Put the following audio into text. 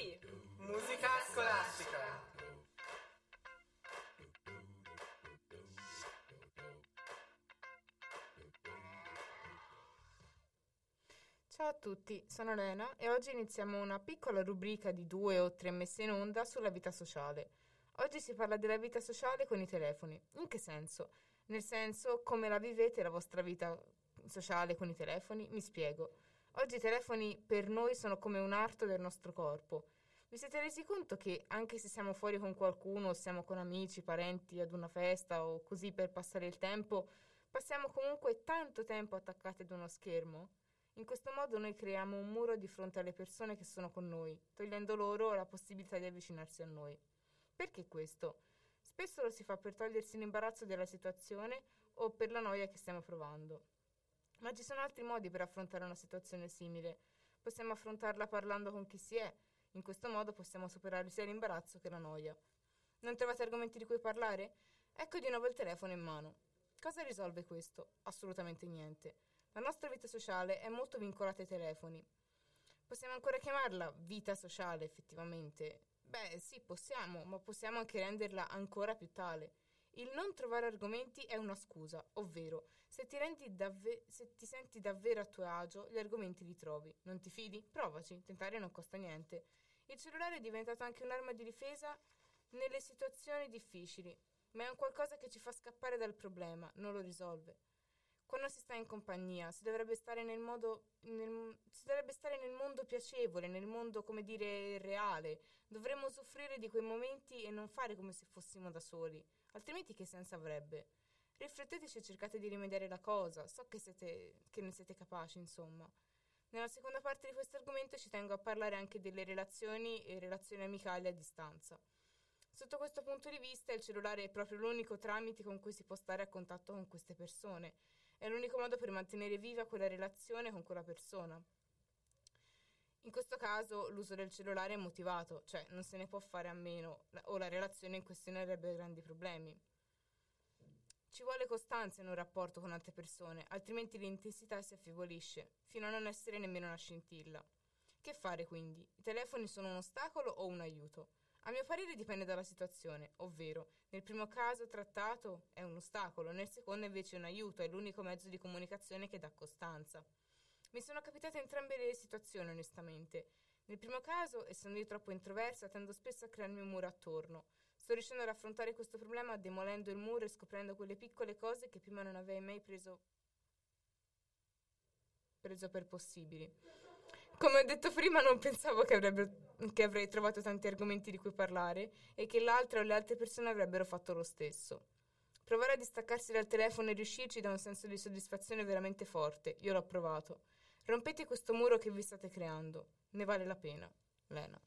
Happy, musica scolastica. Ciao a tutti, sono Lena e oggi iniziamo una piccola rubrica di due o tre messe in onda sulla vita sociale. Oggi si parla della vita sociale con i telefoni. In che senso? Nel senso, come la vivete la vostra vita sociale con i telefoni? Mi spiego. Oggi i telefoni per noi sono come un arto del nostro corpo. Vi siete resi conto che anche se siamo fuori con qualcuno, siamo con amici, parenti ad una festa o così per passare il tempo, passiamo comunque tanto tempo attaccati ad uno schermo? In questo modo noi creiamo un muro di fronte alle persone che sono con noi, togliendo loro la possibilità di avvicinarsi a noi. Perché questo? Spesso lo si fa per togliersi l'imbarazzo della situazione o per la noia che stiamo provando. Ma ci sono altri modi per affrontare una situazione simile. Possiamo affrontarla parlando con chi si è. In questo modo possiamo superare sia l'imbarazzo che la noia. Non trovate argomenti di cui parlare? Ecco di nuovo il telefono in mano. Cosa risolve questo? Assolutamente niente. La nostra vita sociale è molto vincolata ai telefoni. Possiamo ancora chiamarla vita sociale, effettivamente. Beh, sì, possiamo, ma possiamo anche renderla ancora più tale. Il non trovare argomenti è una scusa, ovvero se ti, davve- se ti senti davvero a tuo agio, gli argomenti li trovi. Non ti fidi? Provaci, tentare non costa niente. Il cellulare è diventato anche un'arma di difesa nelle situazioni difficili, ma è un qualcosa che ci fa scappare dal problema, non lo risolve. Quando si sta in compagnia si dovrebbe stare nel, modo, nel, dovrebbe stare nel mondo piacevole, nel mondo, come dire, reale. Dovremmo soffrire di quei momenti e non fare come se fossimo da soli, altrimenti che senso avrebbe? Rifletteteci e cercate di rimediare la cosa, so che, siete, che ne siete capaci, insomma. Nella seconda parte di questo argomento ci tengo a parlare anche delle relazioni e relazioni amicali a distanza. Sotto questo punto di vista il cellulare è proprio l'unico tramite con cui si può stare a contatto con queste persone è l'unico modo per mantenere viva quella relazione con quella persona. In questo caso l'uso del cellulare è motivato, cioè non se ne può fare a meno o la relazione in questione avrebbe grandi problemi. Ci vuole costanza in un rapporto con altre persone, altrimenti l'intensità si affievolisce, fino a non essere nemmeno una scintilla. Che fare quindi? I telefoni sono un ostacolo o un aiuto? A mio parere dipende dalla situazione, ovvero nel primo caso trattato è un ostacolo, nel secondo invece è un aiuto, è l'unico mezzo di comunicazione che dà costanza. Mi sono capitate entrambe le situazioni, onestamente. Nel primo caso, essendo io troppo introversa, tendo spesso a crearmi un muro attorno. Sto riuscendo ad affrontare questo problema demolendo il muro e scoprendo quelle piccole cose che prima non avevo mai preso, preso per possibili. Come ho detto prima, non pensavo che, che, avrei trovato tanti argomenti di cui parlare e che l'altra o le altre persone avrebbero fatto lo stesso. Provare a distaccarsi dal telefono e riuscirci dà un senso di soddisfazione veramente forte. Io l'ho provato. Rompete questo muro che vi state creando. Ne vale la pena. Lena.